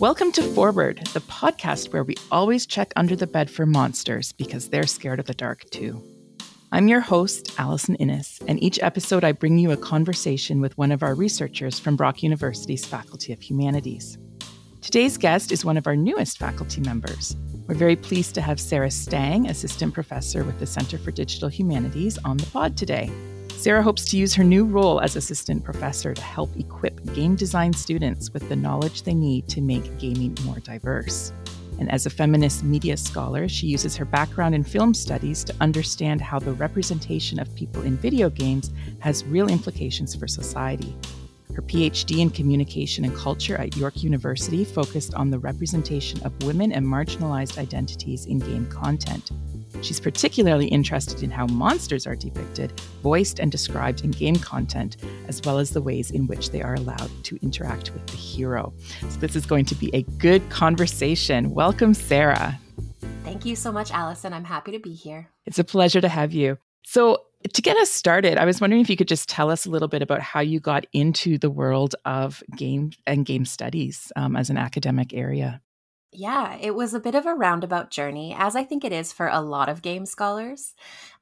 Welcome to Forward, the podcast where we always check under the bed for monsters because they're scared of the dark too. I'm your host, Allison Innes, and each episode I bring you a conversation with one of our researchers from Brock University's Faculty of Humanities. Today's guest is one of our newest faculty members. We're very pleased to have Sarah Stang, Assistant Professor with the Center for Digital Humanities, on the pod today. Sarah hopes to use her new role as assistant professor to help equip game design students with the knowledge they need to make gaming more diverse. And as a feminist media scholar, she uses her background in film studies to understand how the representation of people in video games has real implications for society. Her PhD in communication and culture at York University focused on the representation of women and marginalized identities in game content. She's particularly interested in how monsters are depicted, voiced, and described in game content, as well as the ways in which they are allowed to interact with the hero. So, this is going to be a good conversation. Welcome, Sarah. Thank you so much, Allison. I'm happy to be here. It's a pleasure to have you. So, to get us started, I was wondering if you could just tell us a little bit about how you got into the world of game and game studies um, as an academic area. Yeah, it was a bit of a roundabout journey, as I think it is for a lot of game scholars.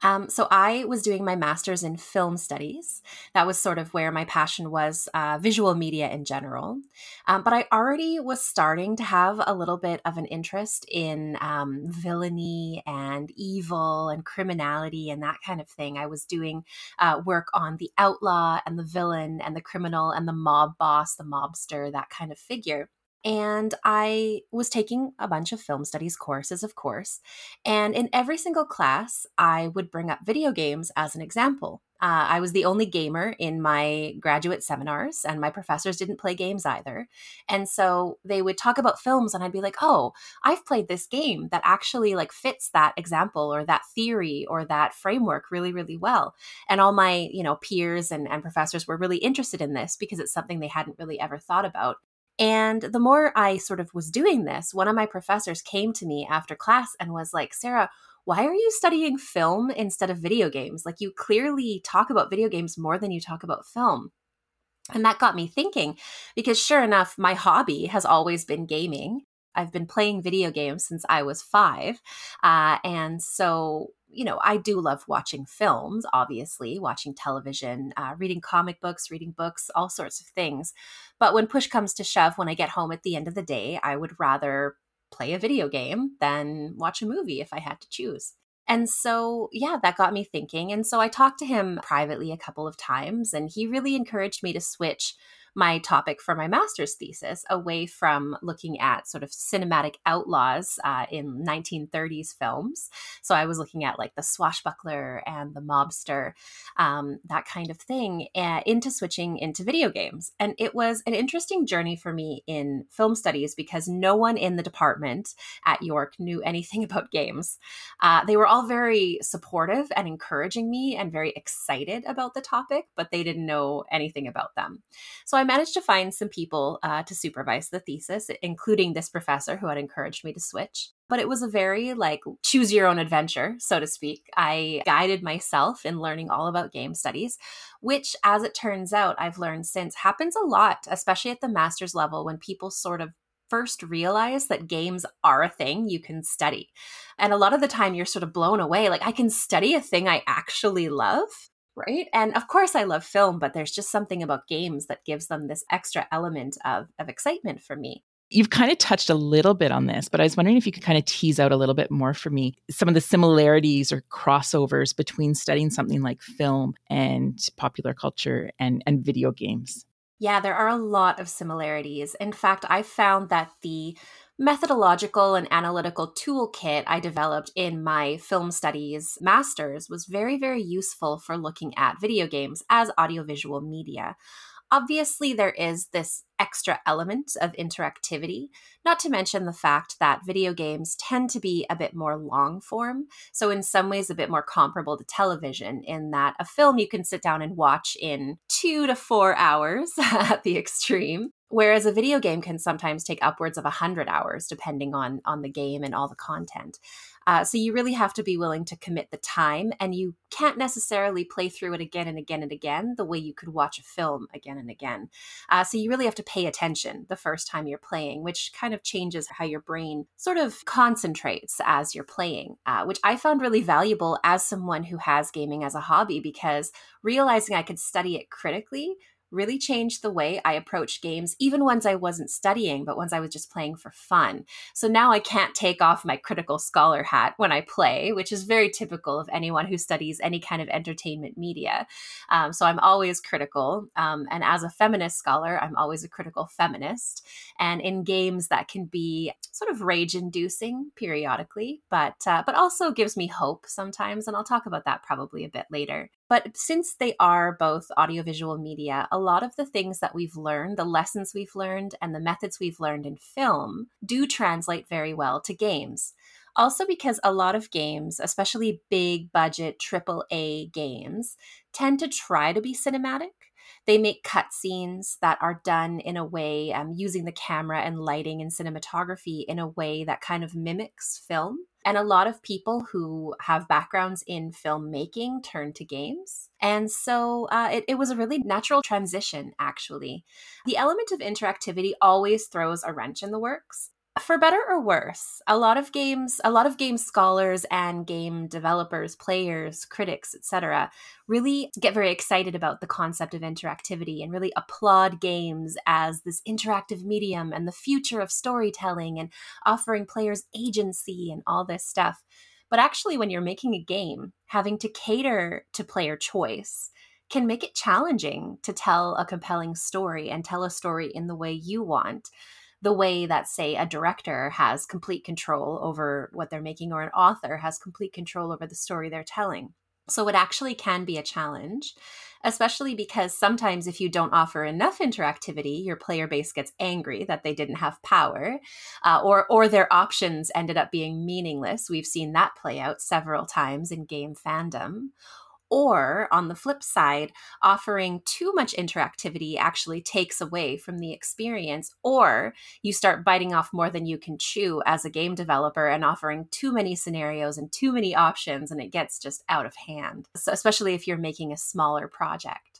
Um, so, I was doing my master's in film studies. That was sort of where my passion was, uh, visual media in general. Um, but I already was starting to have a little bit of an interest in um, villainy and evil and criminality and that kind of thing. I was doing uh, work on the outlaw and the villain and the criminal and the mob boss, the mobster, that kind of figure. And I was taking a bunch of film studies courses, of course. And in every single class, I would bring up video games as an example. Uh, I was the only gamer in my graduate seminars, and my professors didn't play games either. And so they would talk about films, and I'd be like, "Oh, I've played this game that actually like fits that example or that theory or that framework really, really well." And all my you know peers and, and professors were really interested in this because it's something they hadn't really ever thought about. And the more I sort of was doing this, one of my professors came to me after class and was like, Sarah, why are you studying film instead of video games? Like, you clearly talk about video games more than you talk about film. And that got me thinking because, sure enough, my hobby has always been gaming. I've been playing video games since I was five. Uh, and so you know, I do love watching films, obviously, watching television, uh, reading comic books, reading books, all sorts of things. But when push comes to shove, when I get home at the end of the day, I would rather play a video game than watch a movie if I had to choose. And so, yeah, that got me thinking. And so I talked to him privately a couple of times, and he really encouraged me to switch my topic for my master's thesis away from looking at sort of cinematic outlaws uh, in 1930s films. So I was looking at like the swashbuckler and the mobster, um, that kind of thing, uh, into switching into video games. And it was an interesting journey for me in film studies because no one in the department at York knew anything about games. Uh, they were all very supportive and encouraging me and very excited about the topic, but they didn't know anything about them. So I managed to find some people uh, to supervise the thesis, including this professor who had encouraged me to switch. But it was a very like choose your own adventure, so to speak. I guided myself in learning all about game studies, which, as it turns out, I've learned since happens a lot, especially at the master's level when people sort of first realize that games are a thing you can study. And a lot of the time you're sort of blown away like I can study a thing I actually love right and of course i love film but there's just something about games that gives them this extra element of, of excitement for me You've kind of touched a little bit on this, but I was wondering if you could kind of tease out a little bit more for me some of the similarities or crossovers between studying something like film and popular culture and, and video games. Yeah, there are a lot of similarities. In fact, I found that the methodological and analytical toolkit I developed in my film studies master's was very, very useful for looking at video games as audiovisual media. Obviously, there is this extra element of interactivity, not to mention the fact that video games tend to be a bit more long form. So, in some ways, a bit more comparable to television, in that a film you can sit down and watch in two to four hours at the extreme. whereas a video game can sometimes take upwards of 100 hours depending on on the game and all the content uh, so you really have to be willing to commit the time, and you can't necessarily play through it again and again and again the way you could watch a film again and again. Uh, so you really have to pay attention the first time you're playing, which kind of changes how your brain sort of concentrates as you're playing, uh, which I found really valuable as someone who has gaming as a hobby because realizing I could study it critically really changed the way I approached games, even ones I wasn't studying, but ones I was just playing for fun. So now I can't take off my critical scholar hat when I play, which is very typical of anyone who studies any kind of entertainment media. Um, so I'm always critical. Um, and as a feminist scholar, I'm always a critical feminist. And in games, that can be sort of rage inducing periodically, but, uh, but also gives me hope sometimes. And I'll talk about that probably a bit later. But since they are both audiovisual media, a lot of the things that we've learned, the lessons we've learned, and the methods we've learned in film do translate very well to games. Also, because a lot of games, especially big budget AAA games, tend to try to be cinematic. They make cutscenes that are done in a way um, using the camera and lighting and cinematography in a way that kind of mimics film. And a lot of people who have backgrounds in filmmaking turn to games. And so uh, it, it was a really natural transition, actually. The element of interactivity always throws a wrench in the works for better or worse a lot of games a lot of game scholars and game developers players critics etc really get very excited about the concept of interactivity and really applaud games as this interactive medium and the future of storytelling and offering players agency and all this stuff. But actually when you're making a game having to cater to player choice can make it challenging to tell a compelling story and tell a story in the way you want the way that, say, a director has complete control over what they're making or an author has complete control over the story they're telling. So it actually can be a challenge, especially because sometimes if you don't offer enough interactivity, your player base gets angry that they didn't have power, uh, or or their options ended up being meaningless. We've seen that play out several times in game fandom. Or on the flip side, offering too much interactivity actually takes away from the experience, or you start biting off more than you can chew as a game developer and offering too many scenarios and too many options, and it gets just out of hand. So, especially if you're making a smaller project.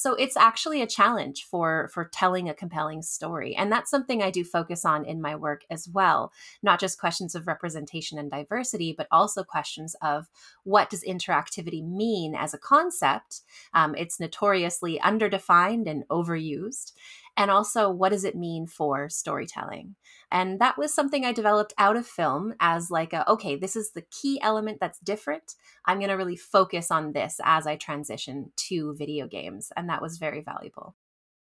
So it's actually a challenge for for telling a compelling story. And that's something I do focus on in my work as well. Not just questions of representation and diversity, but also questions of what does interactivity mean as a concept? Um, it's notoriously underdefined and overused and also what does it mean for storytelling? And that was something i developed out of film as like a okay this is the key element that's different. I'm going to really focus on this as i transition to video games and that was very valuable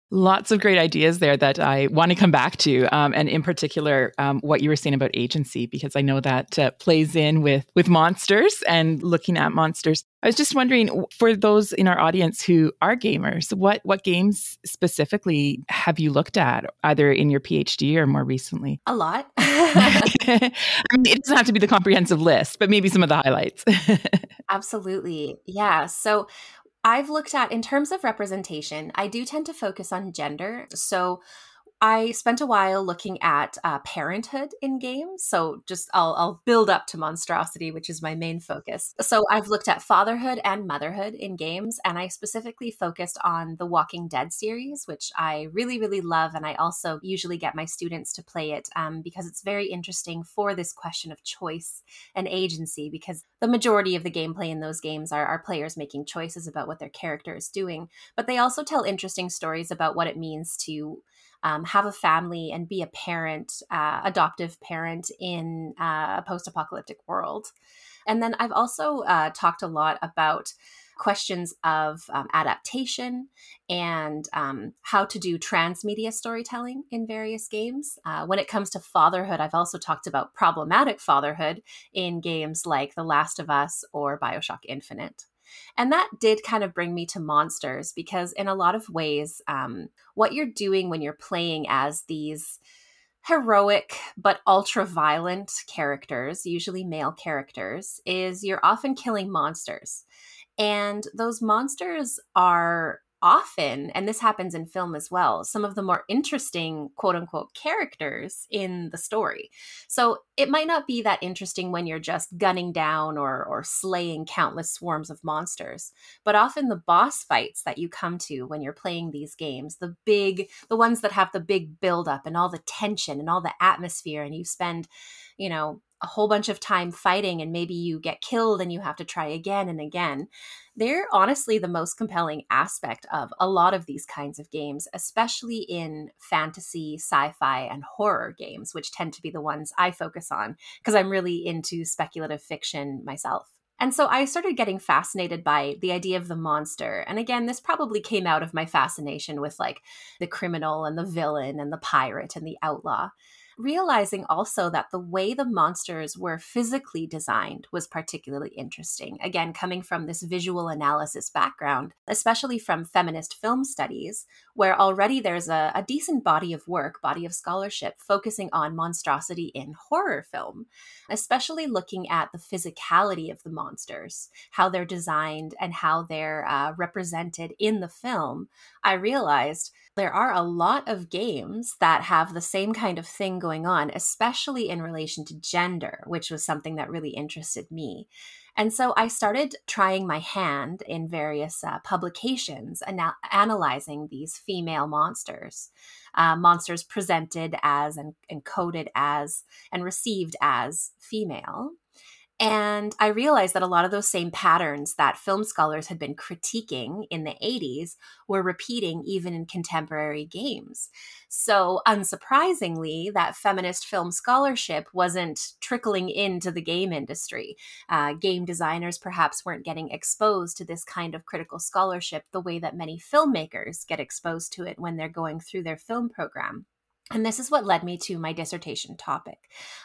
Lots of great ideas there that I want to come back to, um, and in particular, um, what you were saying about agency, because I know that uh, plays in with with monsters and looking at monsters. I was just wondering, for those in our audience who are gamers, what what games specifically have you looked at, either in your PhD or more recently? A lot. I mean, it doesn't have to be the comprehensive list, but maybe some of the highlights. Absolutely, yeah. So I've looked at, in terms of representation, I do tend to focus on gender. So I spent a while looking at uh, parenthood in games. So just I'll, I'll build up to monstrosity, which is my main focus. So I've looked at fatherhood and motherhood in games, and I specifically focused on the Walking Dead series, which I really, really love. And I also usually get my students to play it um, because it's very interesting for this question of choice and agency, because the majority of the gameplay in those games are, are players making choices about what their character is doing. But they also tell interesting stories about what it means to um, have a family and be a parent, uh, adoptive parent in uh, a post apocalyptic world. And then I've also uh, talked a lot about questions of um, adaptation and um, how to do transmedia storytelling in various games. Uh, when it comes to fatherhood, I've also talked about problematic fatherhood in games like The Last of Us or Bioshock Infinite. And that did kind of bring me to monsters because, in a lot of ways, um, what you're doing when you're playing as these heroic but ultra violent characters, usually male characters, is you're often killing monsters. And those monsters are often, and this happens in film as well, some of the more interesting quote unquote characters in the story. So it might not be that interesting when you're just gunning down or, or slaying countless swarms of monsters, but often the boss fights that you come to when you're playing these games, the big, the ones that have the big buildup and all the tension and all the atmosphere, and you spend, you know, a whole bunch of time fighting and maybe you get killed and you have to try again and again. They're honestly the most compelling aspect of a lot of these kinds of games, especially in fantasy, sci fi, and horror games, which tend to be the ones I focus on because I'm really into speculative fiction myself. And so I started getting fascinated by the idea of the monster. And again, this probably came out of my fascination with like the criminal and the villain and the pirate and the outlaw realizing also that the way the monsters were physically designed was particularly interesting. Again, coming from this visual analysis background, especially from feminist film studies, where already there's a, a decent body of work, body of scholarship focusing on monstrosity in horror film, especially looking at the physicality of the monsters, how they're designed, and how they're uh, represented in the film. I realized there are a lot of games that have the same kind of thing going on, especially in relation to gender, which was something that really interested me. And so I started trying my hand in various uh, publications and analyzing these female monsters, uh, monsters presented as and, and coded as and received as female. And I realized that a lot of those same patterns that film scholars had been critiquing in the 80s were repeating even in contemporary games. So, unsurprisingly, that feminist film scholarship wasn't trickling into the game industry. Uh, game designers perhaps weren't getting exposed to this kind of critical scholarship the way that many filmmakers get exposed to it when they're going through their film program. And this is what led me to my dissertation topic.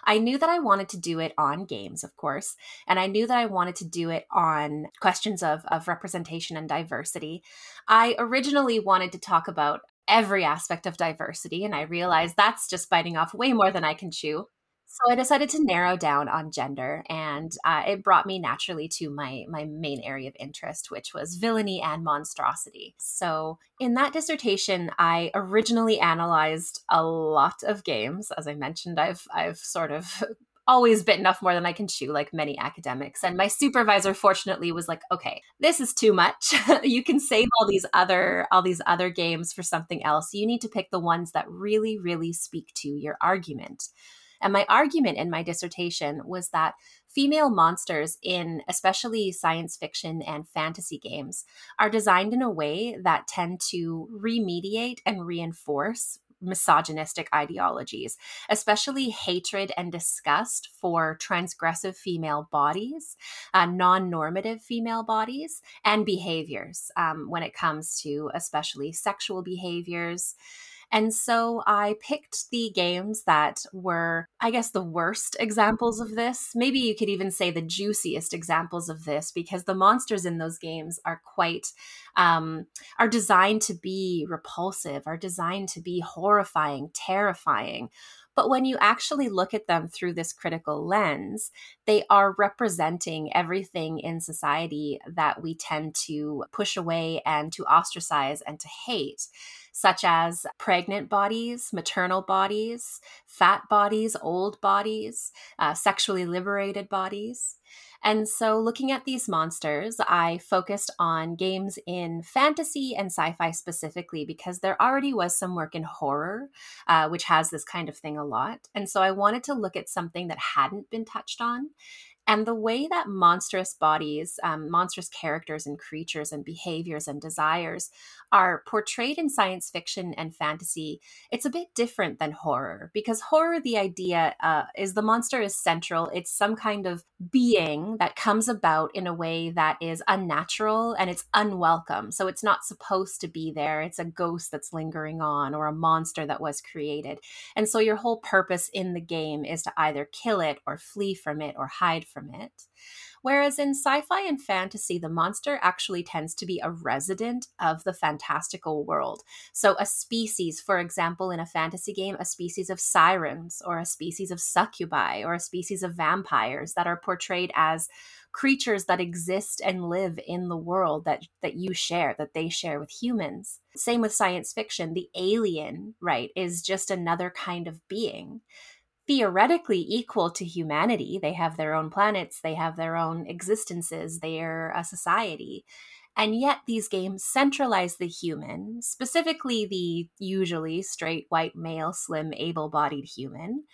I knew that I wanted to do it on games, of course, and I knew that I wanted to do it on questions of, of representation and diversity. I originally wanted to talk about every aspect of diversity, and I realized that's just biting off way more than I can chew. So I decided to narrow down on gender, and uh, it brought me naturally to my my main area of interest, which was villainy and monstrosity. So in that dissertation, I originally analyzed a lot of games. As I mentioned, I've I've sort of always bitten off more than I can chew, like many academics. And my supervisor, fortunately, was like, "Okay, this is too much. you can save all these other all these other games for something else. You need to pick the ones that really, really speak to your argument." And my argument in my dissertation was that female monsters in especially science fiction and fantasy games are designed in a way that tend to remediate and reinforce misogynistic ideologies, especially hatred and disgust for transgressive female bodies, uh, non normative female bodies, and behaviors um, when it comes to especially sexual behaviors. And so I picked the games that were, I guess, the worst examples of this. Maybe you could even say the juiciest examples of this because the monsters in those games are quite, um, are designed to be repulsive, are designed to be horrifying, terrifying. But when you actually look at them through this critical lens, they are representing everything in society that we tend to push away and to ostracize and to hate such as pregnant bodies, maternal bodies, fat bodies, old bodies, uh, sexually liberated bodies. And so, looking at these monsters, I focused on games in fantasy and sci fi specifically because there already was some work in horror, uh, which has this kind of thing a lot. And so, I wanted to look at something that hadn't been touched on. And the way that monstrous bodies, um, monstrous characters and creatures and behaviors and desires are portrayed in science fiction and fantasy, it's a bit different than horror because horror, the idea uh, is the monster is central. It's some kind of being that comes about in a way that is unnatural and it's unwelcome. So it's not supposed to be there. It's a ghost that's lingering on or a monster that was created. And so your whole purpose in the game is to either kill it or flee from it or hide from it. Whereas in sci fi and fantasy, the monster actually tends to be a resident of the fantastical world. So, a species, for example, in a fantasy game, a species of sirens, or a species of succubi, or a species of vampires that are portrayed as creatures that exist and live in the world that that you share that they share with humans same with science fiction the alien right is just another kind of being theoretically equal to humanity. They have their own planets they have their own existences they're a society. And yet, these games centralize the human, specifically the usually straight, white, male, slim, able bodied human,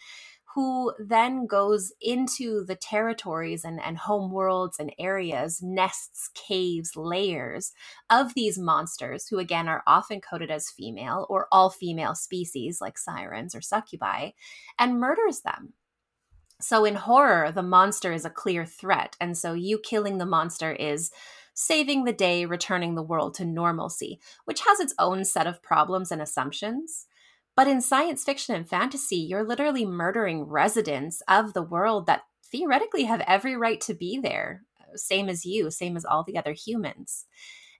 who then goes into the territories and, and home worlds and areas, nests, caves, layers of these monsters, who again are often coded as female or all female species like sirens or succubi, and murders them. So in horror, the monster is a clear threat. And so you killing the monster is saving the day, returning the world to normalcy, which has its own set of problems and assumptions. But in science fiction and fantasy, you're literally murdering residents of the world that theoretically have every right to be there, same as you, same as all the other humans.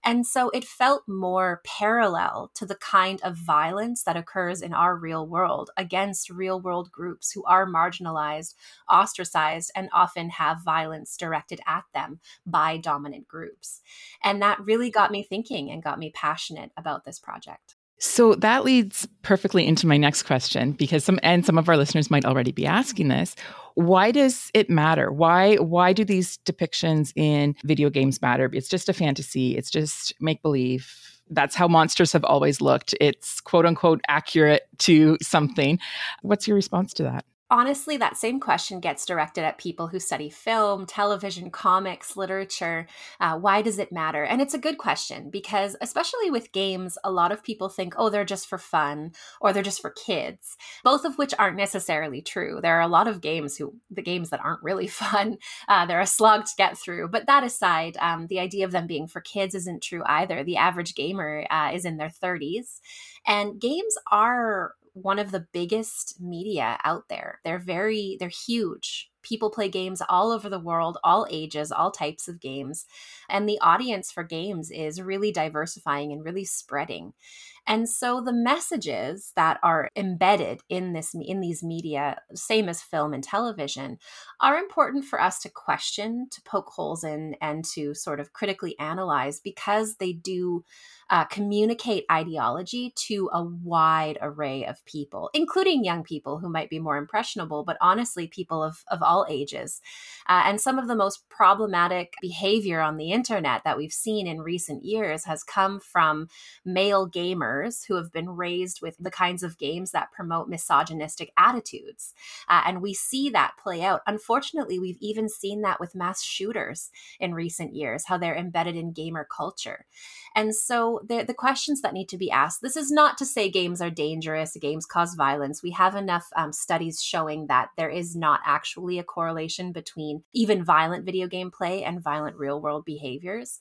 And so it felt more parallel to the kind of violence that occurs in our real world against real world groups who are marginalized, ostracized, and often have violence directed at them by dominant groups. And that really got me thinking and got me passionate about this project. So that leads perfectly into my next question because some and some of our listeners might already be asking this. Why does it matter? Why why do these depictions in video games matter? It's just a fantasy. It's just make believe. That's how monsters have always looked. It's quote unquote accurate to something. What's your response to that? Honestly, that same question gets directed at people who study film, television, comics, literature. Uh, why does it matter? And it's a good question because, especially with games, a lot of people think, oh, they're just for fun or they're just for kids, both of which aren't necessarily true. There are a lot of games who, the games that aren't really fun, uh, they're a slog to get through. But that aside, um, the idea of them being for kids isn't true either. The average gamer uh, is in their 30s. And games are one of the biggest media out there. They're very, they're huge. People play games all over the world, all ages, all types of games. And the audience for games is really diversifying and really spreading. And so the messages that are embedded in this in these media, same as film and television, are important for us to question, to poke holes in, and to sort of critically analyze because they do uh, communicate ideology to a wide array of people, including young people who might be more impressionable, but honestly, people of, of all ages. Uh, and some of the most problematic behavior on the internet that we've seen in recent years has come from male gamers who have been raised with the kinds of games that promote misogynistic attitudes. Uh, and we see that play out. Unfortunately, we've even seen that with mass shooters in recent years, how they're embedded in gamer culture. And so the, the questions that need to be asked this is not to say games are dangerous, games cause violence. We have enough um, studies showing that there is not actually a correlation between even violent video game play and violent real world behaviors.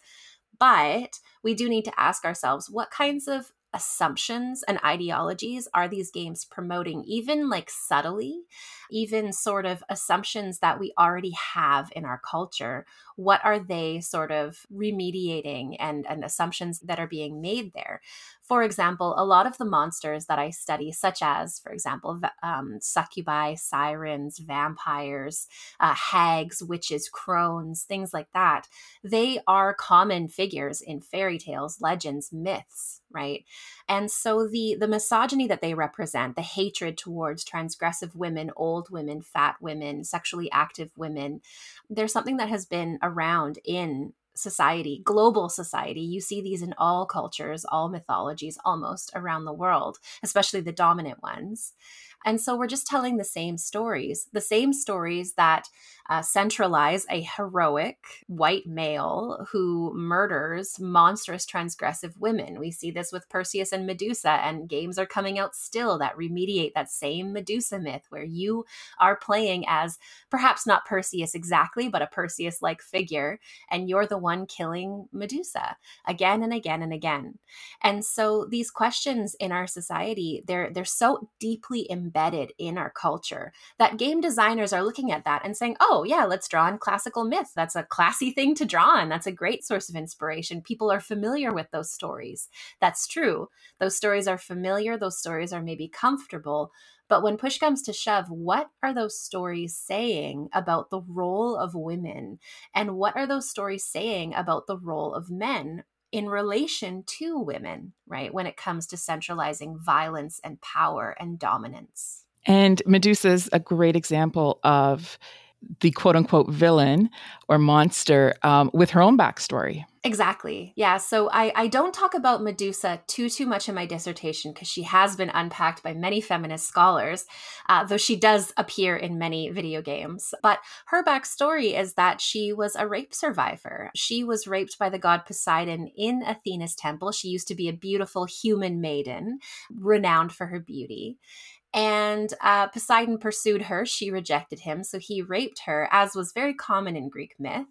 But we do need to ask ourselves what kinds of assumptions and ideologies are these games promoting, even like subtly, even sort of assumptions that we already have in our culture? What are they sort of remediating and, and assumptions that are being made there? For example, a lot of the monsters that I study, such as, for example, um, succubi, sirens, vampires, uh, hags, witches, crones, things like that, they are common figures in fairy tales, legends, myths, right? And so the the misogyny that they represent, the hatred towards transgressive women, old women, fat women, sexually active women, there's something that has been around in society, global society. You see these in all cultures, all mythologies almost around the world, especially the dominant ones. And so we're just telling the same stories, the same stories that uh, centralize a heroic white male who murders monstrous transgressive women. We see this with Perseus and Medusa, and games are coming out still that remediate that same Medusa myth where you are playing as perhaps not Perseus exactly, but a Perseus like figure, and you're the one killing Medusa again and again and again. And so these questions in our society, they're they're so deeply embedded embedded in our culture that game designers are looking at that and saying, oh, yeah, let's draw on classical myth. That's a classy thing to draw on. That's a great source of inspiration. People are familiar with those stories. That's true. Those stories are familiar, those stories are maybe comfortable. But when push comes to shove, what are those stories saying about the role of women? And what are those stories saying about the role of men in relation to women, right? When it comes to centralizing violence and power and dominance. And Medusa's a great example of the quote unquote villain or monster um, with her own backstory. Exactly. Yeah. So I, I don't talk about Medusa too too much in my dissertation because she has been unpacked by many feminist scholars, uh, though she does appear in many video games. But her backstory is that she was a rape survivor. She was raped by the god Poseidon in Athena's temple. She used to be a beautiful human maiden, renowned for her beauty. And uh, Poseidon pursued her. She rejected him. So he raped her, as was very common in Greek myth.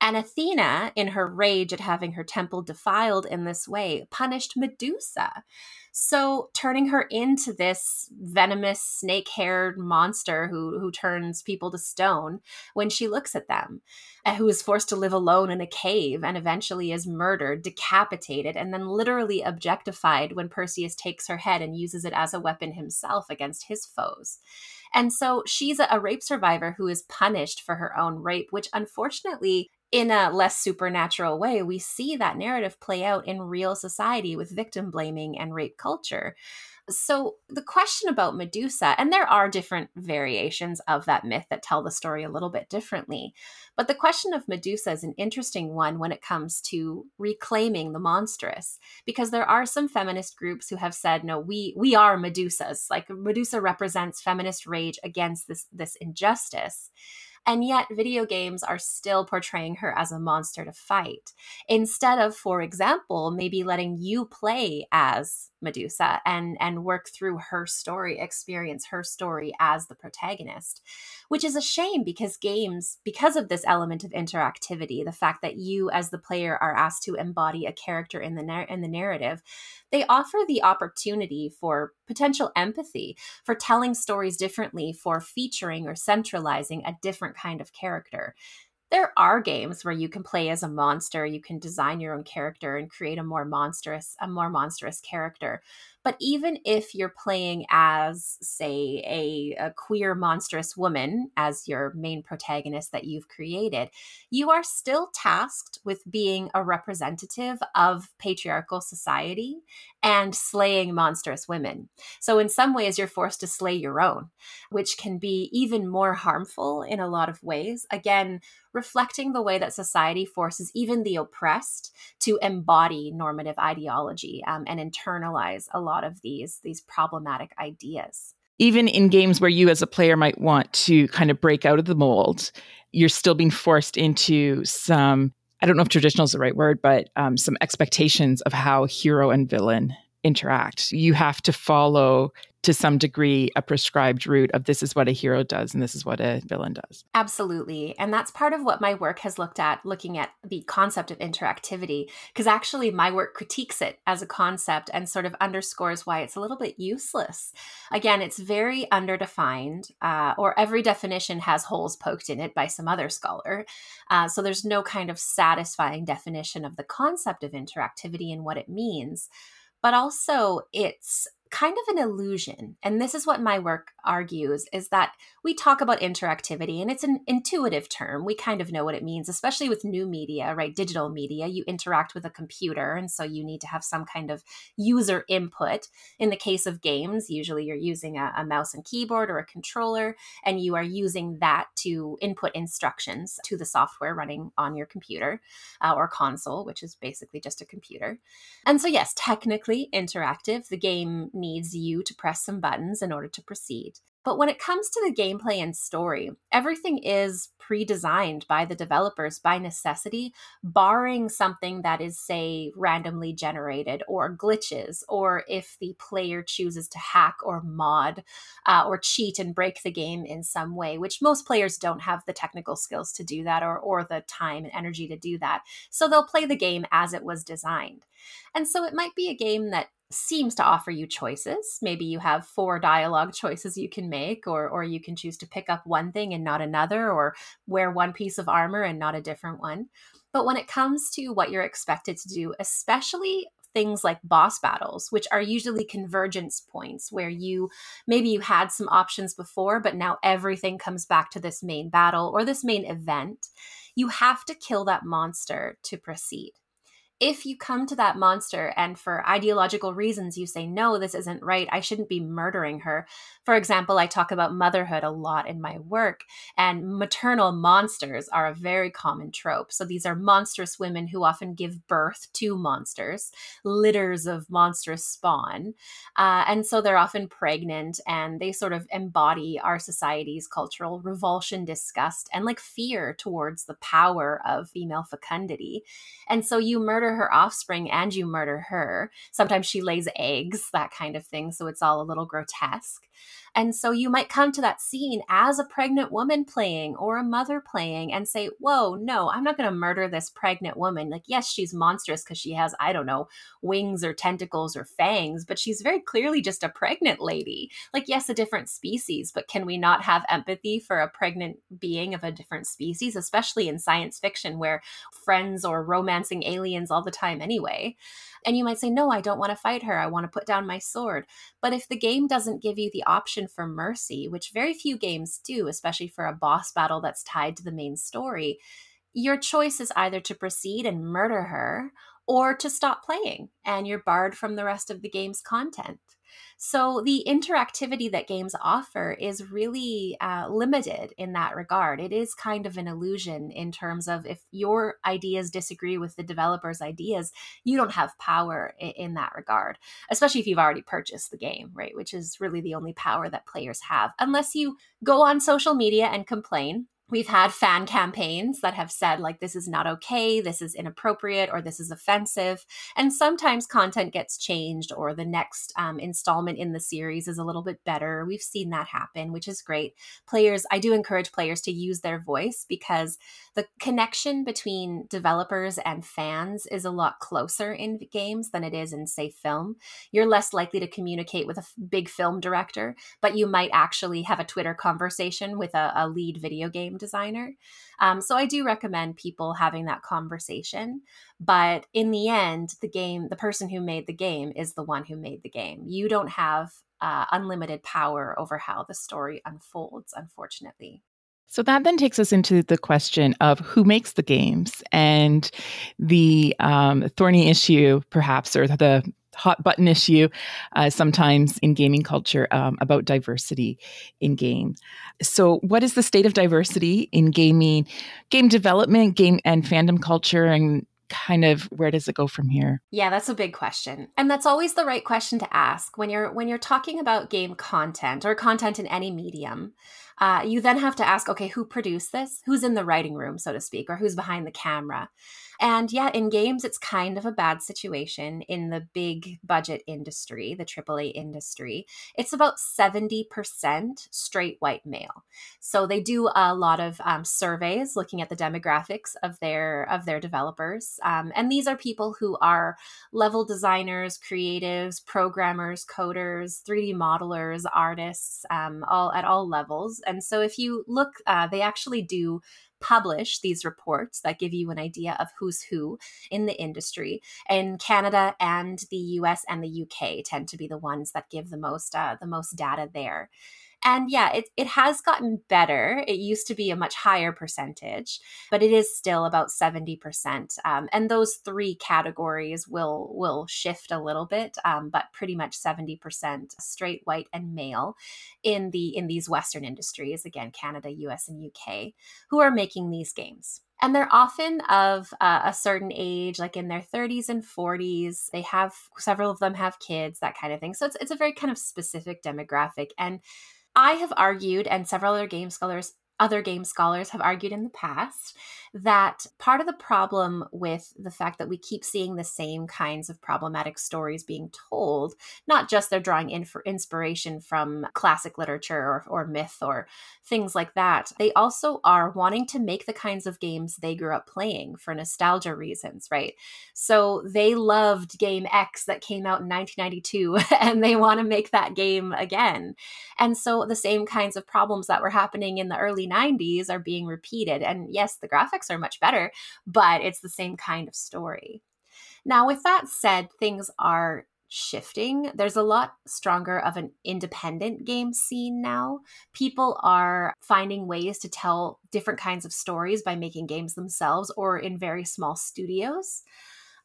And Athena, in her rage at having her temple defiled in this way, punished Medusa. So turning her into this venomous snake-haired monster who who turns people to stone when she looks at them, and who is forced to live alone in a cave and eventually is murdered, decapitated, and then literally objectified when Perseus takes her head and uses it as a weapon himself against his foes. And so she's a, a rape survivor who is punished for her own rape, which unfortunately in a less supernatural way, we see that narrative play out in real society with victim blaming and rape culture. So, the question about Medusa, and there are different variations of that myth that tell the story a little bit differently, but the question of Medusa is an interesting one when it comes to reclaiming the monstrous, because there are some feminist groups who have said, no, we we are Medusas. Like Medusa represents feminist rage against this this injustice. And yet, video games are still portraying her as a monster to fight. Instead of, for example, maybe letting you play as Medusa and and work through her story, experience her story as the protagonist, which is a shame because games, because of this element of interactivity, the fact that you as the player are asked to embody a character in the in the narrative, they offer the opportunity for potential empathy, for telling stories differently, for featuring or centralizing a different kind of character. There are games where you can play as a monster you can design your own character and create a more monstrous a more monstrous character but even if you're playing as say a, a queer monstrous woman as your main protagonist that you've created you are still tasked with being a representative of patriarchal society and slaying monstrous women. So in some ways you're forced to slay your own which can be even more harmful in a lot of ways. Again reflecting the way that society forces even the oppressed to embody normative ideology um, and internalize a lot of these these problematic ideas. Even in games where you as a player might want to kind of break out of the mold you're still being forced into some i don't know if traditional is the right word but um, some expectations of how hero and villain interact you have to follow to some degree a prescribed route of this is what a hero does and this is what a villain does. Absolutely. And that's part of what my work has looked at, looking at the concept of interactivity, because actually my work critiques it as a concept and sort of underscores why it's a little bit useless. Again, it's very underdefined, uh, or every definition has holes poked in it by some other scholar. Uh, so there's no kind of satisfying definition of the concept of interactivity and what it means but also it's kind of an illusion. And this is what my work argues is that we talk about interactivity and it's an intuitive term. We kind of know what it means, especially with new media, right? Digital media, you interact with a computer. And so you need to have some kind of user input. In the case of games, usually you're using a, a mouse and keyboard or a controller, and you are using that to input instructions to the software running on your computer uh, or console, which is basically just a computer. And so, yes, technically interactive. The game needs you to press some buttons in order to proceed. But when it comes to the gameplay and story, everything is pre designed by the developers by necessity, barring something that is, say, randomly generated or glitches, or if the player chooses to hack or mod uh, or cheat and break the game in some way, which most players don't have the technical skills to do that or, or the time and energy to do that. So they'll play the game as it was designed. And so it might be a game that seems to offer you choices. Maybe you have four dialogue choices you can make, or or you can choose to pick up one thing and not another, or wear one piece of armor and not a different one. But when it comes to what you're expected to do, especially things like boss battles, which are usually convergence points where you maybe you had some options before, but now everything comes back to this main battle or this main event. You have to kill that monster to proceed if you come to that monster and for ideological reasons you say no this isn't right. I shouldn't be murdering her. For example i talk about motherhood a lot in my work and maternal monsters are a very common trope. So these are monstrous women who often give birth to monsters litters of monstrous spawn uh, and so they're often pregnant and they sort of embody our society's cultural revulsion disgust and like fear towards the power of female fecundity. And so you murder murder her offspring and you murder her. Sometimes she lays eggs, that kind of thing. So it's all a little grotesque. And so you might come to that scene as a pregnant woman playing or a mother playing and say, Whoa, no, I'm not going to murder this pregnant woman. Like, yes, she's monstrous because she has, I don't know, wings or tentacles or fangs, but she's very clearly just a pregnant lady. Like, yes, a different species, but can we not have empathy for a pregnant being of a different species, especially in science fiction where friends or romancing aliens all the time anyway? And you might say, No, I don't want to fight her. I want to put down my sword. But if the game doesn't give you the option for mercy, which very few games do, especially for a boss battle that's tied to the main story, your choice is either to proceed and murder her or to stop playing and you're barred from the rest of the game's content. So the interactivity that games offer is really uh, limited in that regard. It is kind of an illusion in terms of if your ideas disagree with the developer's ideas, you don't have power in, in that regard, especially if you've already purchased the game, right? Which is really the only power that players have, unless you go on social media and complain We've had fan campaigns that have said, like, this is not okay, this is inappropriate, or this is offensive. And sometimes content gets changed, or the next um, installment in the series is a little bit better. We've seen that happen, which is great. Players, I do encourage players to use their voice because the connection between developers and fans is a lot closer in games than it is in, say, film. You're less likely to communicate with a big film director, but you might actually have a Twitter conversation with a, a lead video game game designer. Um, so I do recommend people having that conversation. But in the end, the game, the person who made the game is the one who made the game. You don't have uh, unlimited power over how the story unfolds, unfortunately. So that then takes us into the question of who makes the games and the um, thorny issue, perhaps, or the hot button issue uh, sometimes in gaming culture um, about diversity in games. So, what is the state of diversity in gaming, game development, game and fandom culture, and kind of where does it go from here? Yeah that's a big question. And that's always the right question to ask when you're when you're talking about game content or content in any medium. Uh, you then have to ask okay who produced this? Who's in the writing room so to speak or who's behind the camera and yeah, in games, it's kind of a bad situation in the big budget industry, the AAA industry. It's about 70% straight white male. So they do a lot of um, surveys looking at the demographics of their of their developers. Um, and these are people who are level designers, creatives, programmers, coders, 3D modelers, artists, um, all at all levels. And so if you look, uh, they actually do publish these reports that give you an idea of who's who in the industry. In Canada and the US and the UK tend to be the ones that give the most uh, the most data there. And yeah, it, it has gotten better. It used to be a much higher percentage, but it is still about 70%. Um, and those three categories will will shift a little bit, um, but pretty much 70% straight white and male in the in these Western industries, again, Canada, US, and UK, who are making these games and they're often of uh, a certain age like in their 30s and 40s they have several of them have kids that kind of thing so it's, it's a very kind of specific demographic and I have argued, and several other game scholars other game scholars have argued in the past that part of the problem with the fact that we keep seeing the same kinds of problematic stories being told, not just they're drawing in for inspiration from classic literature or, or myth or things like that, they also are wanting to make the kinds of games they grew up playing for nostalgia reasons, right? So they loved game X that came out in 1992 and they want to make that game again. And so the same kinds of problems that were happening in the early 90s are being repeated. And yes, the graphics are much better, but it's the same kind of story. Now, with that said, things are shifting. There's a lot stronger of an independent game scene now. People are finding ways to tell different kinds of stories by making games themselves or in very small studios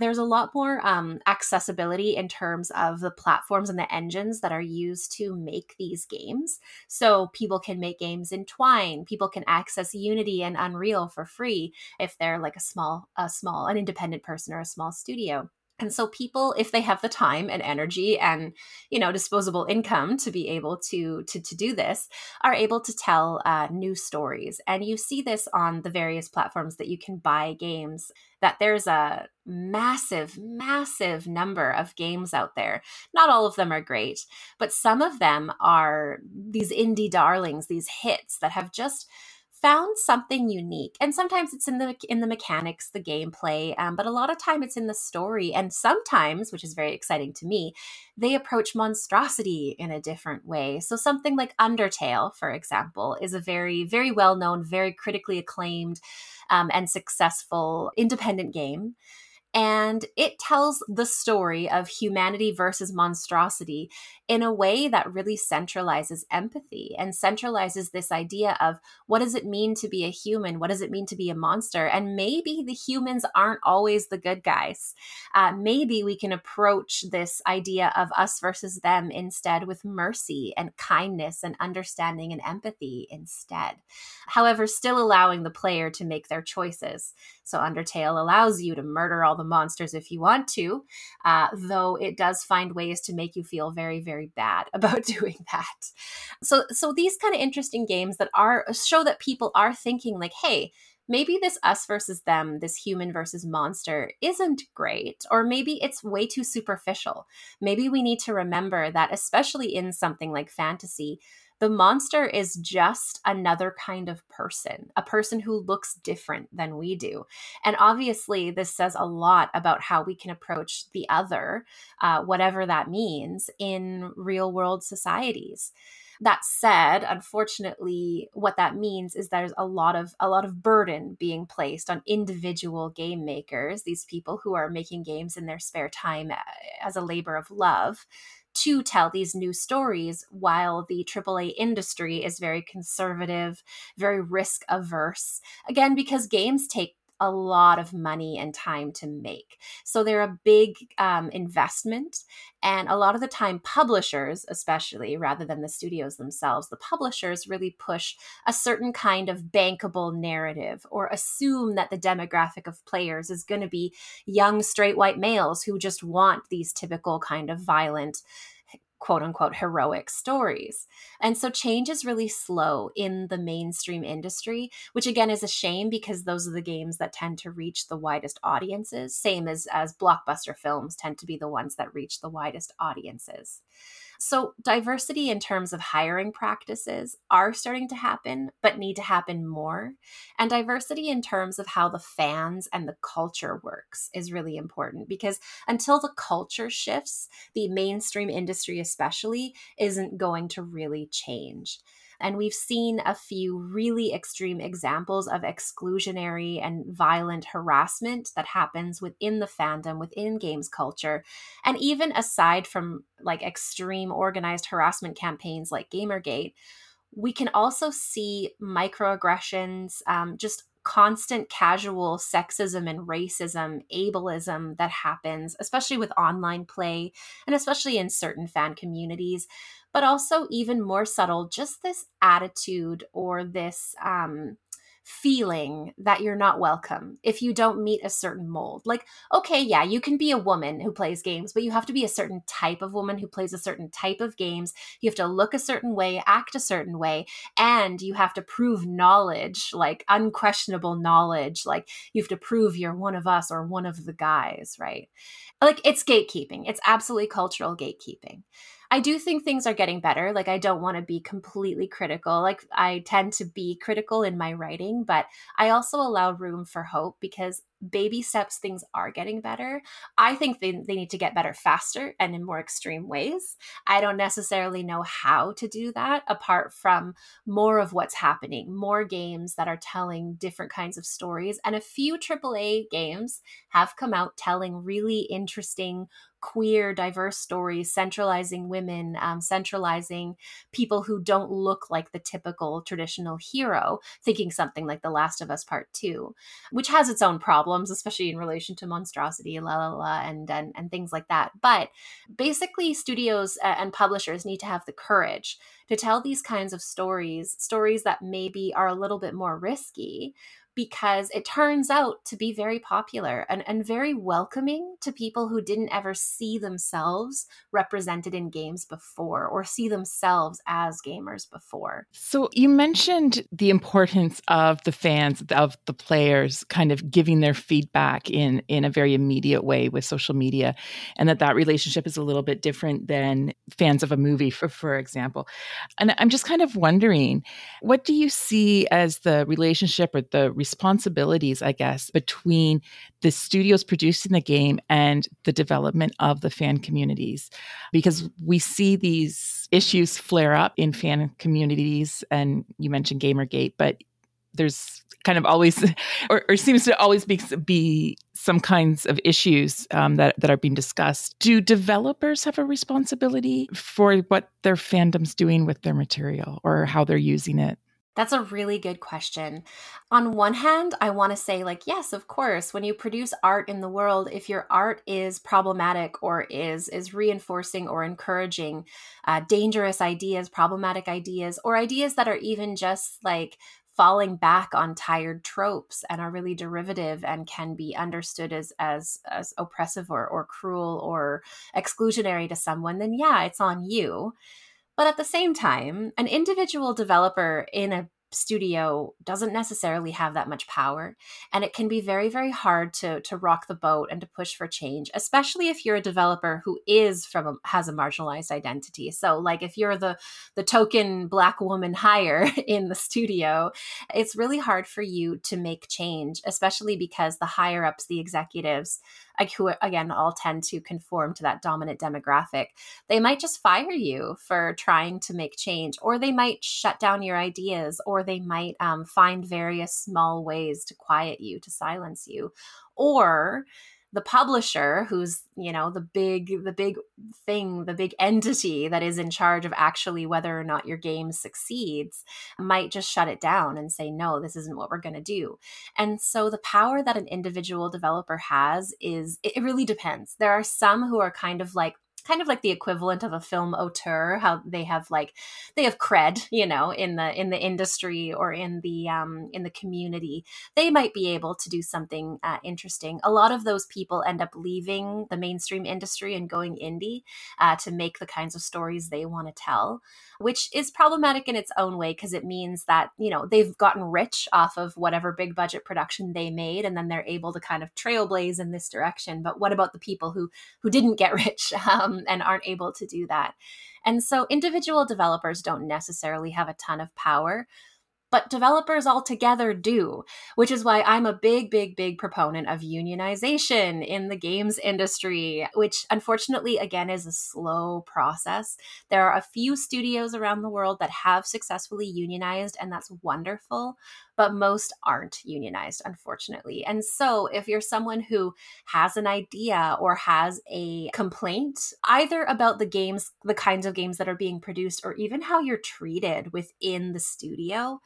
there's a lot more um, accessibility in terms of the platforms and the engines that are used to make these games. So people can make games in Twine. People can access Unity and Unreal for free if they're like a small, a small, an independent person or a small studio. And so people, if they have the time and energy and you know disposable income to be able to to, to do this, are able to tell uh, new stories. And you see this on the various platforms that you can buy games. That there's a massive, massive number of games out there. Not all of them are great, but some of them are these indie darlings, these hits that have just found something unique and sometimes it's in the in the mechanics the gameplay um, but a lot of time it's in the story and sometimes which is very exciting to me they approach monstrosity in a different way. So something like undertale for example is a very very well known very critically acclaimed um, and successful independent game and it tells the story of humanity versus monstrosity in a way that really centralizes empathy and centralizes this idea of what does it mean to be a human? What does it mean to be a monster? And maybe the humans aren't always the good guys. Uh, maybe we can approach this idea of us versus them instead with mercy and kindness and understanding and empathy instead. However, still allowing the player to make their choices. So Undertale allows you to murder all the monsters if you want to, uh, though it does find ways to make you feel very, very bad about doing that. So, so these kind of interesting games that are show that people are thinking like, hey, maybe this us versus them, this human versus monster, isn't great, or maybe it's way too superficial. Maybe we need to remember that, especially in something like fantasy, the monster is just another kind of person, a person who looks different than we do. And obviously, this says a lot about how we can approach the other, uh, whatever that means, in real world societies that said unfortunately what that means is there's a lot of a lot of burden being placed on individual game makers these people who are making games in their spare time uh, as a labor of love to tell these new stories while the AAA industry is very conservative, very risk averse. Again, because games take a lot of money and time to make. So they're a big um, investment. And a lot of the time, publishers, especially rather than the studios themselves, the publishers really push a certain kind of bankable narrative or assume that the demographic of players is going to be young straight white males who just want these typical kind of violent quote unquote heroic stories. And so change is really slow in the mainstream industry, which again is a shame because those are the games that tend to reach the widest audiences, same as as blockbuster films tend to be the ones that reach the widest audiences. So, diversity in terms of hiring practices are starting to happen, but need to happen more. And diversity in terms of how the fans and the culture works is really important because until the culture shifts, the mainstream industry, especially, isn't going to really change. And we've seen a few really extreme examples of exclusionary and violent harassment that happens within the fandom, within games culture. And even aside from like extreme organized harassment campaigns like Gamergate, we can also see microaggressions, um, just constant casual sexism and racism, ableism that happens, especially with online play and especially in certain fan communities, but also even more subtle, just this attitude or this um, feeling that you're not welcome if you don't meet a certain mold. Like, okay, yeah, you can be a woman who plays games, but you have to be a certain type of woman who plays a certain type of games. You have to look a certain way, act a certain way, and you have to prove knowledge, like unquestionable knowledge. Like, you have to prove you're one of us or one of the guys, right? Like, it's gatekeeping, it's absolutely cultural gatekeeping. I do think things are getting better. Like, I don't want to be completely critical. Like, I tend to be critical in my writing, but I also allow room for hope because baby steps things are getting better. I think they, they need to get better faster and in more extreme ways. I don't necessarily know how to do that apart from more of what's happening more games that are telling different kinds of stories. And a few aaa games have come out telling really interesting queer, diverse stories, centralizing women, um, centralizing people who don't look like the typical traditional hero, thinking something like The Last of Us Part Two, which has its own problems, especially in relation to monstrosity, la la la, and and, and things like that. But basically, studios and publishers need to have the courage to tell these kinds of stories, stories that maybe are a little bit more risky, because it turns out to be very popular and, and very welcoming to people who didn't ever see themselves represented in games before or see themselves as gamers before. So you mentioned the importance of the fans, of the players kind of giving their feedback in in a very immediate way with social media and that that relationship is a little bit different than fans of a movie for for example. And I'm just kind of wondering what do you see as the relationship or the responsibilities, I guess, between the studios producing the game and the development of the fan communities. Because we see these issues flare up in fan communities, and you mentioned Gamergate, but there's kind of always, or, or seems to always be, be some kinds of issues um, that, that are being discussed. Do developers have a responsibility for what their fandom's doing with their material or how they're using it? That's a really good question. On one hand, I want to say, like, yes, of course, when you produce art in the world, if your art is problematic or is is reinforcing or encouraging uh, dangerous ideas, problematic ideas, or ideas that are even just like falling back on tired tropes and are really derivative and can be understood as as as oppressive or, or cruel or exclusionary to someone, then yeah, it's on you. But at the same time, an individual developer in a studio doesn't necessarily have that much power and it can be very very hard to to rock the boat and to push for change especially if you're a developer who is from a, has a marginalized identity. So like if you're the the token black woman hire in the studio it's really hard for you to make change especially because the higher ups the executives like who again all tend to conform to that dominant demographic they might just fire you for trying to make change or they might shut down your ideas or they might um, find various small ways to quiet you to silence you or the publisher who's you know the big the big thing the big entity that is in charge of actually whether or not your game succeeds might just shut it down and say no this isn't what we're going to do. And so the power that an individual developer has is it really depends. There are some who are kind of like kind of like the equivalent of a film auteur how they have like they have cred you know in the in the industry or in the um in the community. They might be able to do something uh, interesting. A lot of those people end up leaving the mainstream industry and going indie uh, to make the kinds of stories they want to tell which is problematic in its own way because it means that you know they've gotten rich off of whatever big budget production they made and then they're able to kind of trailblaze in this direction. But what about the people who who didn't get rich? Um, Um, and aren't able to do that and so individual developers don't necessarily have a ton of power but developers altogether do, which is why I'm a big, big, big proponent of unionization in the games industry, which unfortunately, again, is a slow process. There are a few studios around the world that have successfully unionized, and that's wonderful but most aren't unionized, unfortunately. And so, if you're someone who has an idea or has a complaint, either about the games, the kinds of games that are being produced, or even how you're treated within the studio,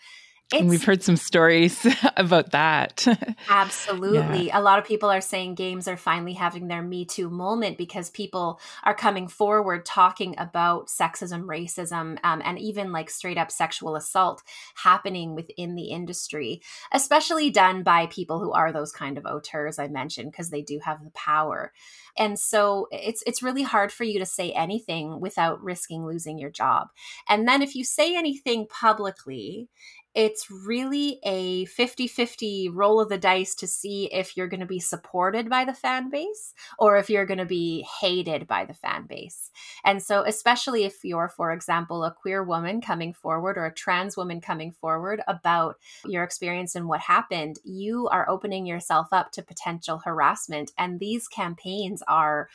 and we've heard some stories about that. absolutely. Yeah. A lot of people are saying games are finally having their Me Too moment because people are coming forward talking about sexism, racism, um, and even like straight up sexual assault happening within the industry, especially done by people who are those kind of auteurs I mentioned, because they do have the power. And so it's it's really hard for you to say anything without risking losing your job. And then if you say anything publicly, it's really a 50 50 roll of the dice to see if you're going to be supported by the fan base or if you're going to be hated by the fan base. And so, especially if you're, for example, a queer woman coming forward or a trans woman coming forward about your experience and what happened, you are opening yourself up to potential harassment. And these campaigns are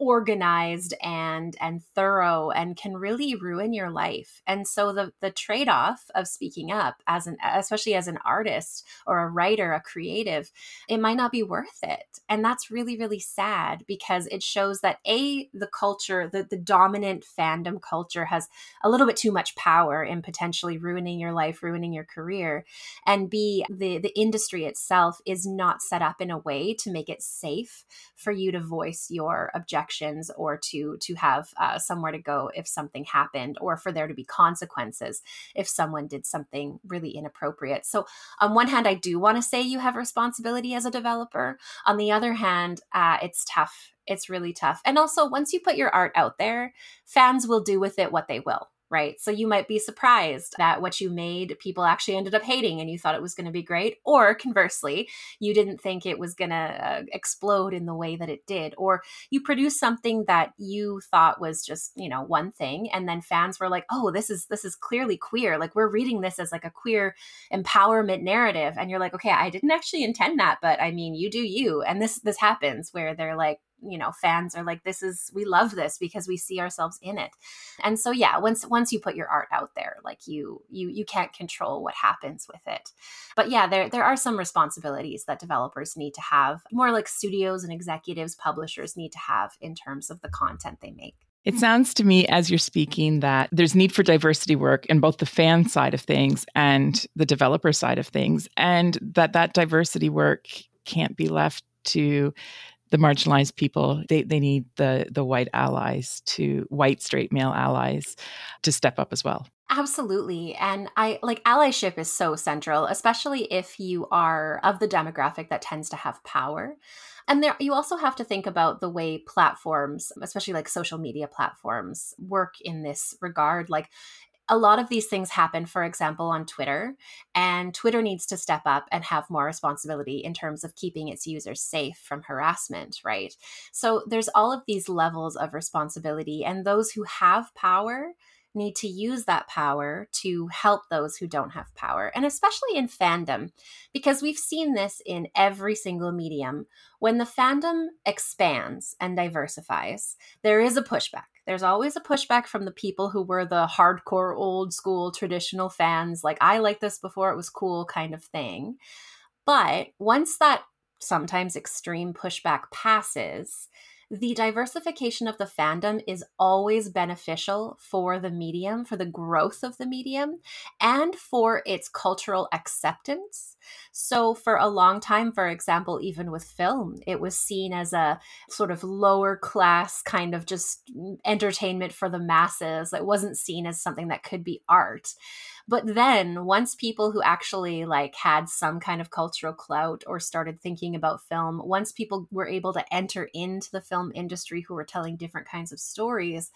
organized and and thorough and can really ruin your life. And so the the trade-off of speaking up as an especially as an artist or a writer a creative it might not be worth it. And that's really really sad because it shows that a the culture the, the dominant fandom culture has a little bit too much power in potentially ruining your life ruining your career. And b the the industry itself is not set up in a way to make it safe for you to voice your or to to have uh, somewhere to go if something happened or for there to be consequences if someone did something really inappropriate. So on one hand i do want to say you have responsibility as a developer. On the other hand uh, it's tough. It's really tough. And also once you put your art out there fans will do with it what they will right? So you might be surprised that what you made people actually ended up hating and you thought it was going to be great. Or conversely, you didn't think it was going to uh, explode in the way that it did. Or you produced something that you thought was just, you know, one thing and then fans were like, "Oh, this is this is clearly queer. Like we're reading this as like a queer empowerment narrative." And you're like, "Okay, I didn't actually intend that, but I mean, you do you." And this this happens where they're like, you know fans are like this is we love this because we see ourselves in it. And so yeah once once you put your art out there like you you you can't control what happens with it. But yeah there there are some responsibilities that developers need to have more like studios and executives publishers need to have in terms of the content they make. It sounds to me as you're speaking that there's need for diversity work in both the fan side of things and the developer side of things and that that diversity work can't be left to the marginalized people they, they need the the white allies to white straight male allies to step up as well Absolutely. And I like allyship is so central, especially if you are of the demographic that tends to have power. And there you also have to think about the way platforms, especially like social media platforms, work in this regard. Like a lot of these things happen, for example, on Twitter, and Twitter needs to step up and have more responsibility in terms of keeping its users safe from harassment, right? So there's all of these levels of responsibility, and those who have power need to use that power to help those who don't have power, and especially in fandom, because we've seen this in every single medium. When the fandom expands and diversifies, there is a pushback. There's always a pushback from the people who were the hardcore, old school, traditional fans, like, I liked this before it was cool kind of thing. But once that sometimes extreme pushback passes, the diversification of the fandom is always beneficial for the medium, for the growth of the medium, and for its cultural acceptance. So, for a long time, for example, even with film, it was seen as a sort of lower class kind of just entertainment for the masses. It wasn't seen as something that could be art. But then once people who actually like had some kind of cultural clout or started thinking about film, once people were able to enter into the film industry who were telling different kinds of stories,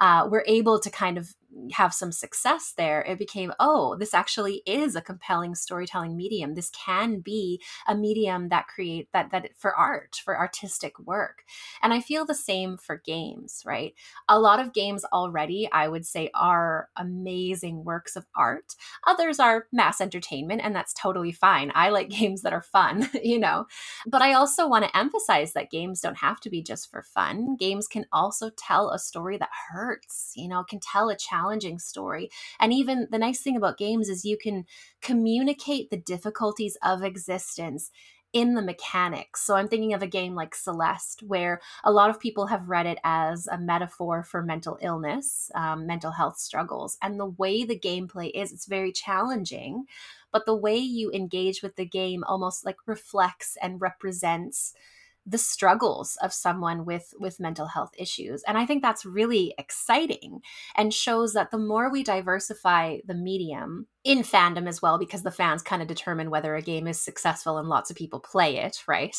uh, were able to kind of have some success there, it became, oh, this actually is a compelling storytelling medium. This can be a medium that create that that for art, for artistic work. And I feel the same for games, right? A lot of games already, I would say, are amazing works of art. Others are mass entertainment, and that's totally fine. I like games that are fun, you know. But I also want to emphasize that games don't have to be just for fun. Games can also tell a story that hurts, you know, can tell a challenge challenging story. And even the nice thing about games is you can communicate the difficulties of existence in the mechanics. So I'm thinking of a game like Celeste, where a lot of people have read it as a metaphor for mental illness, um, mental health struggles. And the way the gameplay is, it's very challenging, but the way you engage with the game almost like reflects and represents the struggles of someone with with mental health issues. And i think that's really exciting and shows that the more we diversify the medium in fandom as well because the fans kind of determine whether a game is successful and lots of people play it right?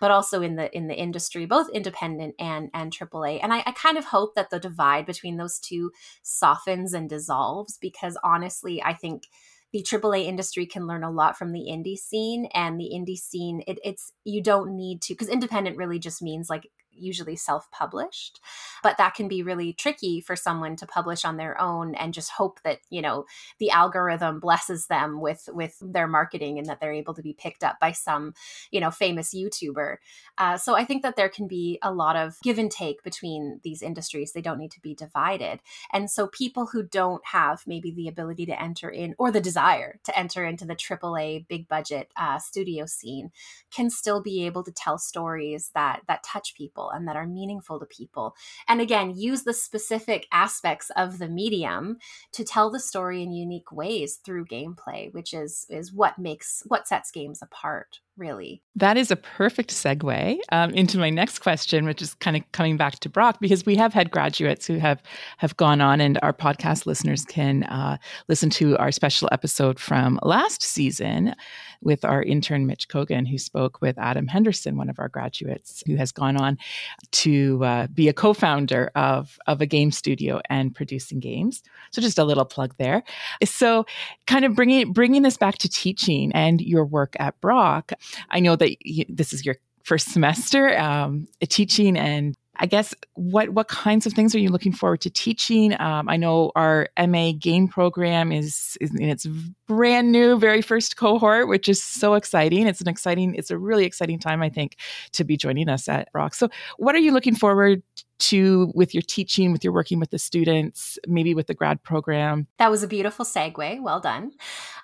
But also in the in the industry both independent and and aaa and I, I kind of hope that the divide between those two softens and dissolves because honestly i think the AAA industry can learn a lot from the indie scene and the indie scene it, it's you don't need to because independent really just means like usually self published. But that can be really tricky for someone to publish on their own and just hope that, you know, the algorithm blesses them with with their marketing and that they're able to be picked up by some, you know, famous YouTuber. Uh, so I think that there can be a lot of give and take between these industries. They don't need to be divided. And so people who don't have maybe the ability to enter in or the desire to enter into the AAA big budget uh, studio scene can still be able to tell stories that that touch people and that are meaningful to people. And again, use the specific aspects of the medium to tell the story in unique ways through gameplay, which is is what makes what sets games apart really. That is a perfect segue um, into my next question, which is kind of coming back to Brock, because we have had graduates who have have gone on, and our podcast listeners can uh, listen to our special episode from last season with our intern Mitch Kogan, who spoke with Adam Henderson, one of our graduates, who has gone on to uh, be a co-founder of of a game studio and producing games. So just a little plug there. So, kind of bringing bringing this back to teaching and your work at Brock. I know that you, this is your first semester um, teaching and I guess what what kinds of things are you looking forward to teaching? Um, I know our MA game program is, is, in its brand new, very first cohort, which is so exciting. It's an exciting, it's a really exciting time, I think, to be joining us at Brock. So, what are you looking forward to with your teaching, with your working with the students, maybe with the grad program? That was a beautiful segue. Well done.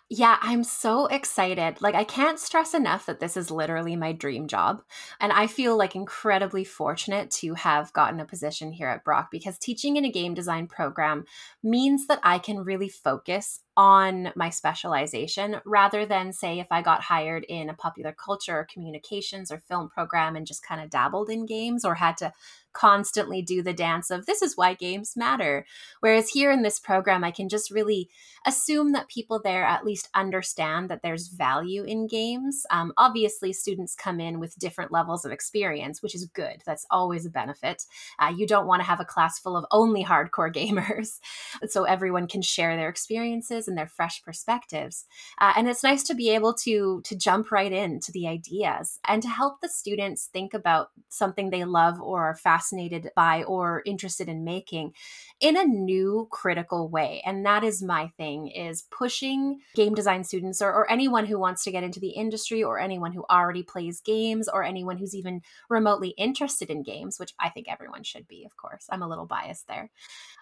Yeah, I'm so excited. Like, I can't stress enough that this is literally my dream job. And I feel like incredibly fortunate to have gotten a position here at Brock because teaching in a game design program means that I can really focus on my specialization rather than say if I got hired in a popular culture or communications or film program and just kind of dabbled in games or had to constantly do the dance of this is why games matter. Whereas here in this program, I can just really assume that people there at least understand that there's value in games. Um, obviously, students come in with different levels of experience, which is good. That's always a benefit. Uh, you don't want to have a class full of only hardcore gamers, so everyone can share their experiences and their fresh perspectives. Uh, and it's nice to be able to to jump right into the ideas and to help the students think about something they love or are fascinated by or interested in making in a new critical way. And that is my thing is pushing game design students or, or anyone who wants to get into the industry or anyone who already plays games or anyone who's even remotely interested in games, which I think everyone should be, of course. I'm a little biased there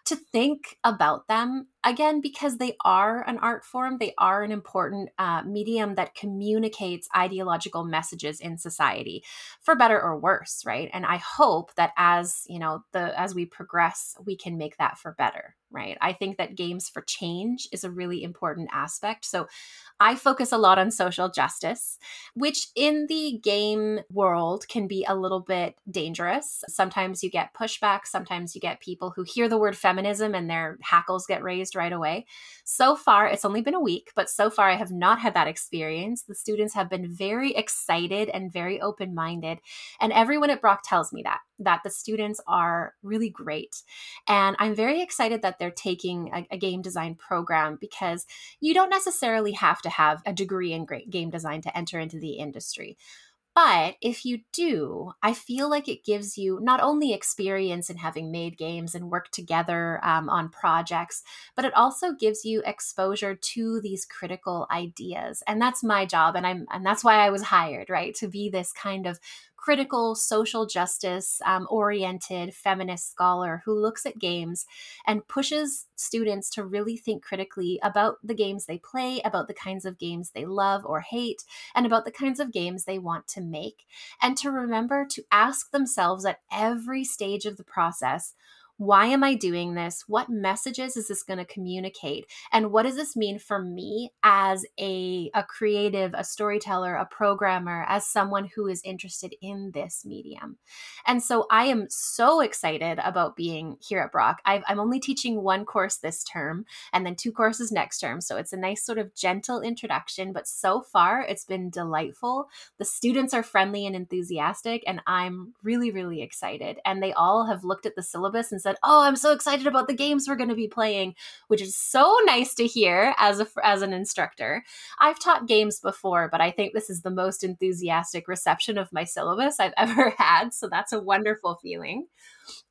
to think about them again because they are an art form they are an important uh, medium that communicates ideological messages in society for better or worse right? And i hope that as you know the as we progress we can make that for better right? I think that games for change is a really important aspect. So I focus a lot on social justice, which in the game world can be a little bit dangerous. Sometimes you get pushback, sometimes you get people who hear the word feminism and their hackles get raised right away. So far, it's only been a week, but so far I have not had that experience. The students have been very excited and very open minded. And everyone at Brock tells me that that the students are really great. And I'm very excited that they're taking a, a, game design program because you don't necessarily have to have a degree in game design to enter into the industry. But if you do, I feel like it gives you not only experience in having made games and worked together um, on projects, but it also gives you exposure to these critical ideas. And that's my job, and I'm and that's why I was hired, right, to be this kind of critical, social justice um, oriented feminist scholar who looks at games and pushes students to really think critically about the games they play, about the kinds of games they love or hate, and about the kinds of games they want to make. And to remember to ask themselves at every stage of the process why am I doing this? What messages is this going to communicate? And what does this mean for me as a, a creative, a storyteller, a programmer, as someone who is interested in this medium? And so I am so excited about being here at Brock. i am only teaching one course this term and then two courses next term. So it's a nice sort of gentle introduction, but so far it's been delightful. The students are friendly and enthusiastic, and I'm really, really excited. And they all have looked at the syllabus and said, "Oh, I'm so excited about the games we're going to be playing," which is so nice to hear as a as an instructor. I've taught games before, but I think this is the most enthusiastic reception of my syllabus I've ever had, so that's a wonderful feeling.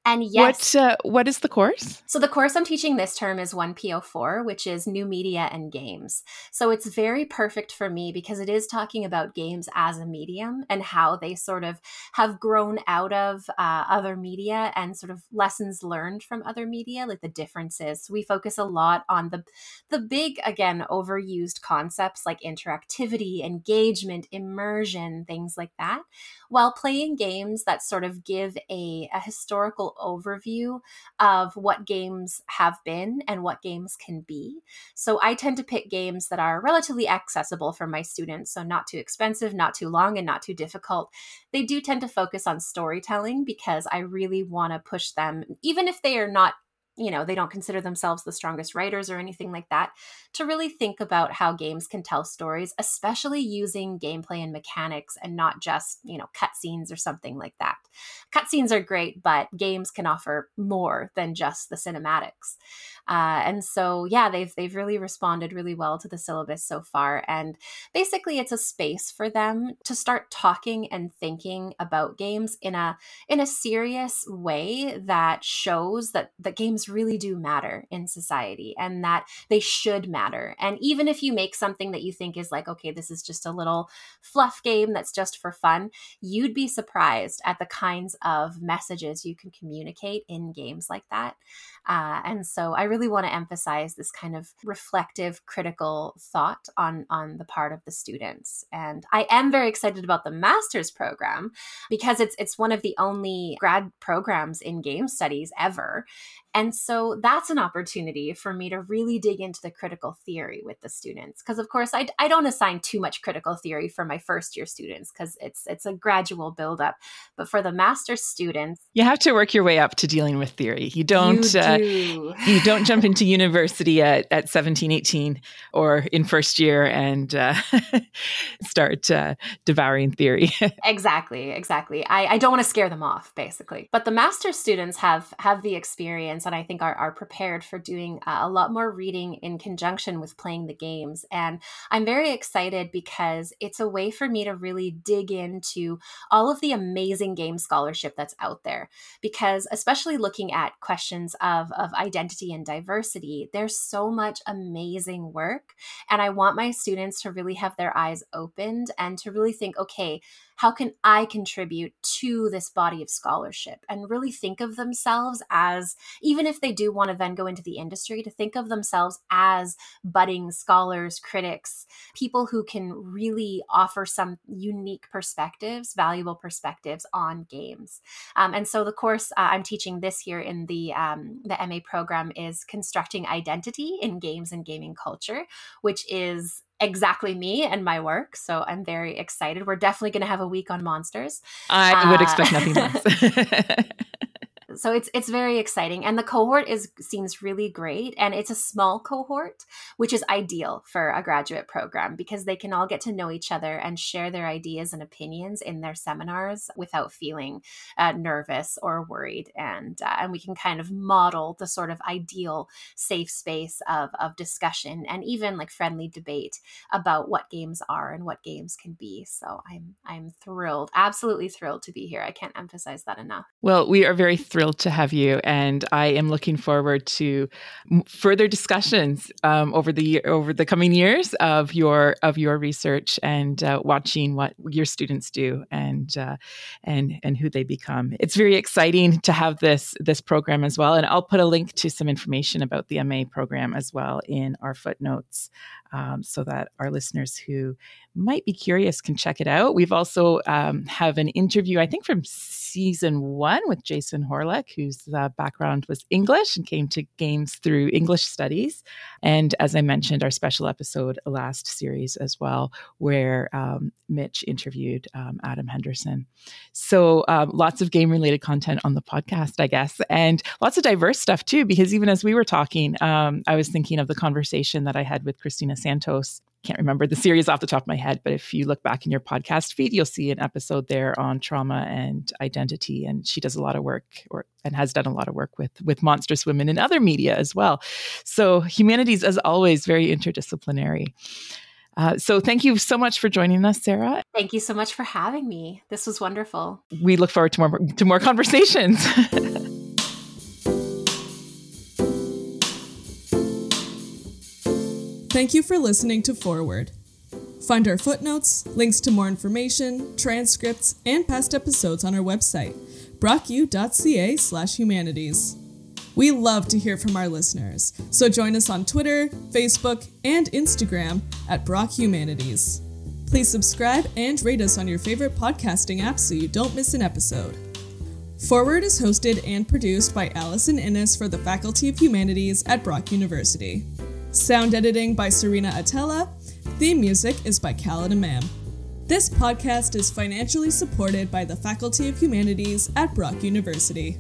And yes. What, uh, what is the course? So, the course I'm teaching this term is 1P04, which is New Media and Games. So, it's very perfect for me because it is talking about games as a medium and how they sort of have grown out of uh, other media and sort of lessons learned from other media, like the differences. So we focus a lot on the, the big, again, overused concepts like interactivity, engagement, immersion, things like that, while playing games that sort of give a, a historical overview of what games have been and what games can be. So I tend to pick games that are relatively accessible for my students. So not too expensive, not too long, and not too difficult. They do tend to focus on storytelling because I really want to push them, even if they are not you know they don't consider themselves the strongest writers or anything like that to really think about how games can tell stories especially using gameplay and mechanics and not just you know cutscenes or something like that. Cutscenes are great but games can offer more than just the cinematics uh, and so yeah they've they've really responded really well to the syllabus so far and basically it's a space for them to start talking and thinking about games in a in a serious way that shows that that games really do matter in society and that they should matter. And even if you make something that you think is like, okay, this is just a little fluff game that's just for fun, you'd be surprised at the kinds of messages you can communicate in games like that. Uh, and so I really want to emphasize this kind of reflective, critical thought on, on the part of the students. And I am very excited about the master's program because it's it's one of the only grad programs in game studies ever. And so that's an opportunity for me to really dig into the critical theory with the students. Because of course, I, I don't assign too much critical theory for my first year students because it's it's a gradual buildup. But for the master students, you have to work your way up to dealing with theory. You don't you, uh, do. you don't jump into university at, at 17, 18 or in first year and uh, start uh, devouring theory. exactly, exactly. I, I don't want to scare them off, basically. But the master students have have the experience and I think are, are prepared for doing uh, a lot more reading in conjunction with playing the games. And I'm very excited because it's a way for me to really dig into all of the amazing game scholarship that's out there. Because, especially looking at questions of, of identity and diversity, there's so much amazing work. And I want my students to really have their eyes opened and to really think, okay, how can I contribute to this body of scholarship and really think of themselves as, even if they do want to then go into the industry, to think of themselves as budding scholars, critics, people who can really offer some unique perspectives, valuable perspectives on games. Um, and so the course uh, I'm teaching this year in the, um, the MA program is Constructing Identity in Games and Gaming Culture, which is exactly me and my work. So I'm very excited. We're definitely going to have a week on monsters. I uh, would expect nothing less. so it's it's very exciting and the cohort is seems really great and it's a small cohort which is ideal for a graduate program because they can all get to know each other and share their ideas and opinions in their seminars without feeling uh, nervous or worried and uh, and we can kind of model the sort of ideal safe space of of discussion and even like friendly debate about what games are and what games can be. So i'm i'm thrilled absolutely thrilled to be here. I can't emphasize that enough. Well we are very thrilled thrilled to have you, and I am looking forward to further discussions um, over the over the coming years of your of your research and uh, watching what your students do and uh, and and who they become. It's very exciting to have this this program as well, and I'll put a link to some information about the MA program as well in our footnotes um, so that our listeners who might be curious can check it out. We've also um, have an interview, I think, from season one with Jason Hawreliak, whose uh, background was English and came to games through English studies. And as I mentioned, our special episode last series as well, where um, Mitch interviewed um, Adam Henderson. So um, lots of game related content on the podcast, I guess, and lots of diverse stuff too, because even as we were talking, um, I was thinking of the conversation that I had with Christina Santos can't remember the series off the top of my head, but if you look back in your podcast feed, you'll see an episode there on trauma and identity. And she does a lot of work or and has done a lot of work with with monstrous women in other media as well. So humanities, as always, very interdisciplinary. Uh, so thank you so much for joining us, Sarah. Thank you so much for having me. This was wonderful. We look forward to more to more conversations. Thank you for listening to Forward. Find our footnotes, links to more information, transcripts, and past episodes on our website, brocku.ca slash humanities. We love to hear from our listeners, so join us on Twitter, Facebook, and Instagram at Brock Humanities. Please subscribe and rate us on your favorite podcasting app so you don't miss an episode. Forward is hosted and produced by Allison Innes for the Faculty of Humanities at Brock University. Sound editing by Serena Atella. Theme music is by Khaled Imam. This podcast is financially supported by the Faculty of Humanities at Brock University.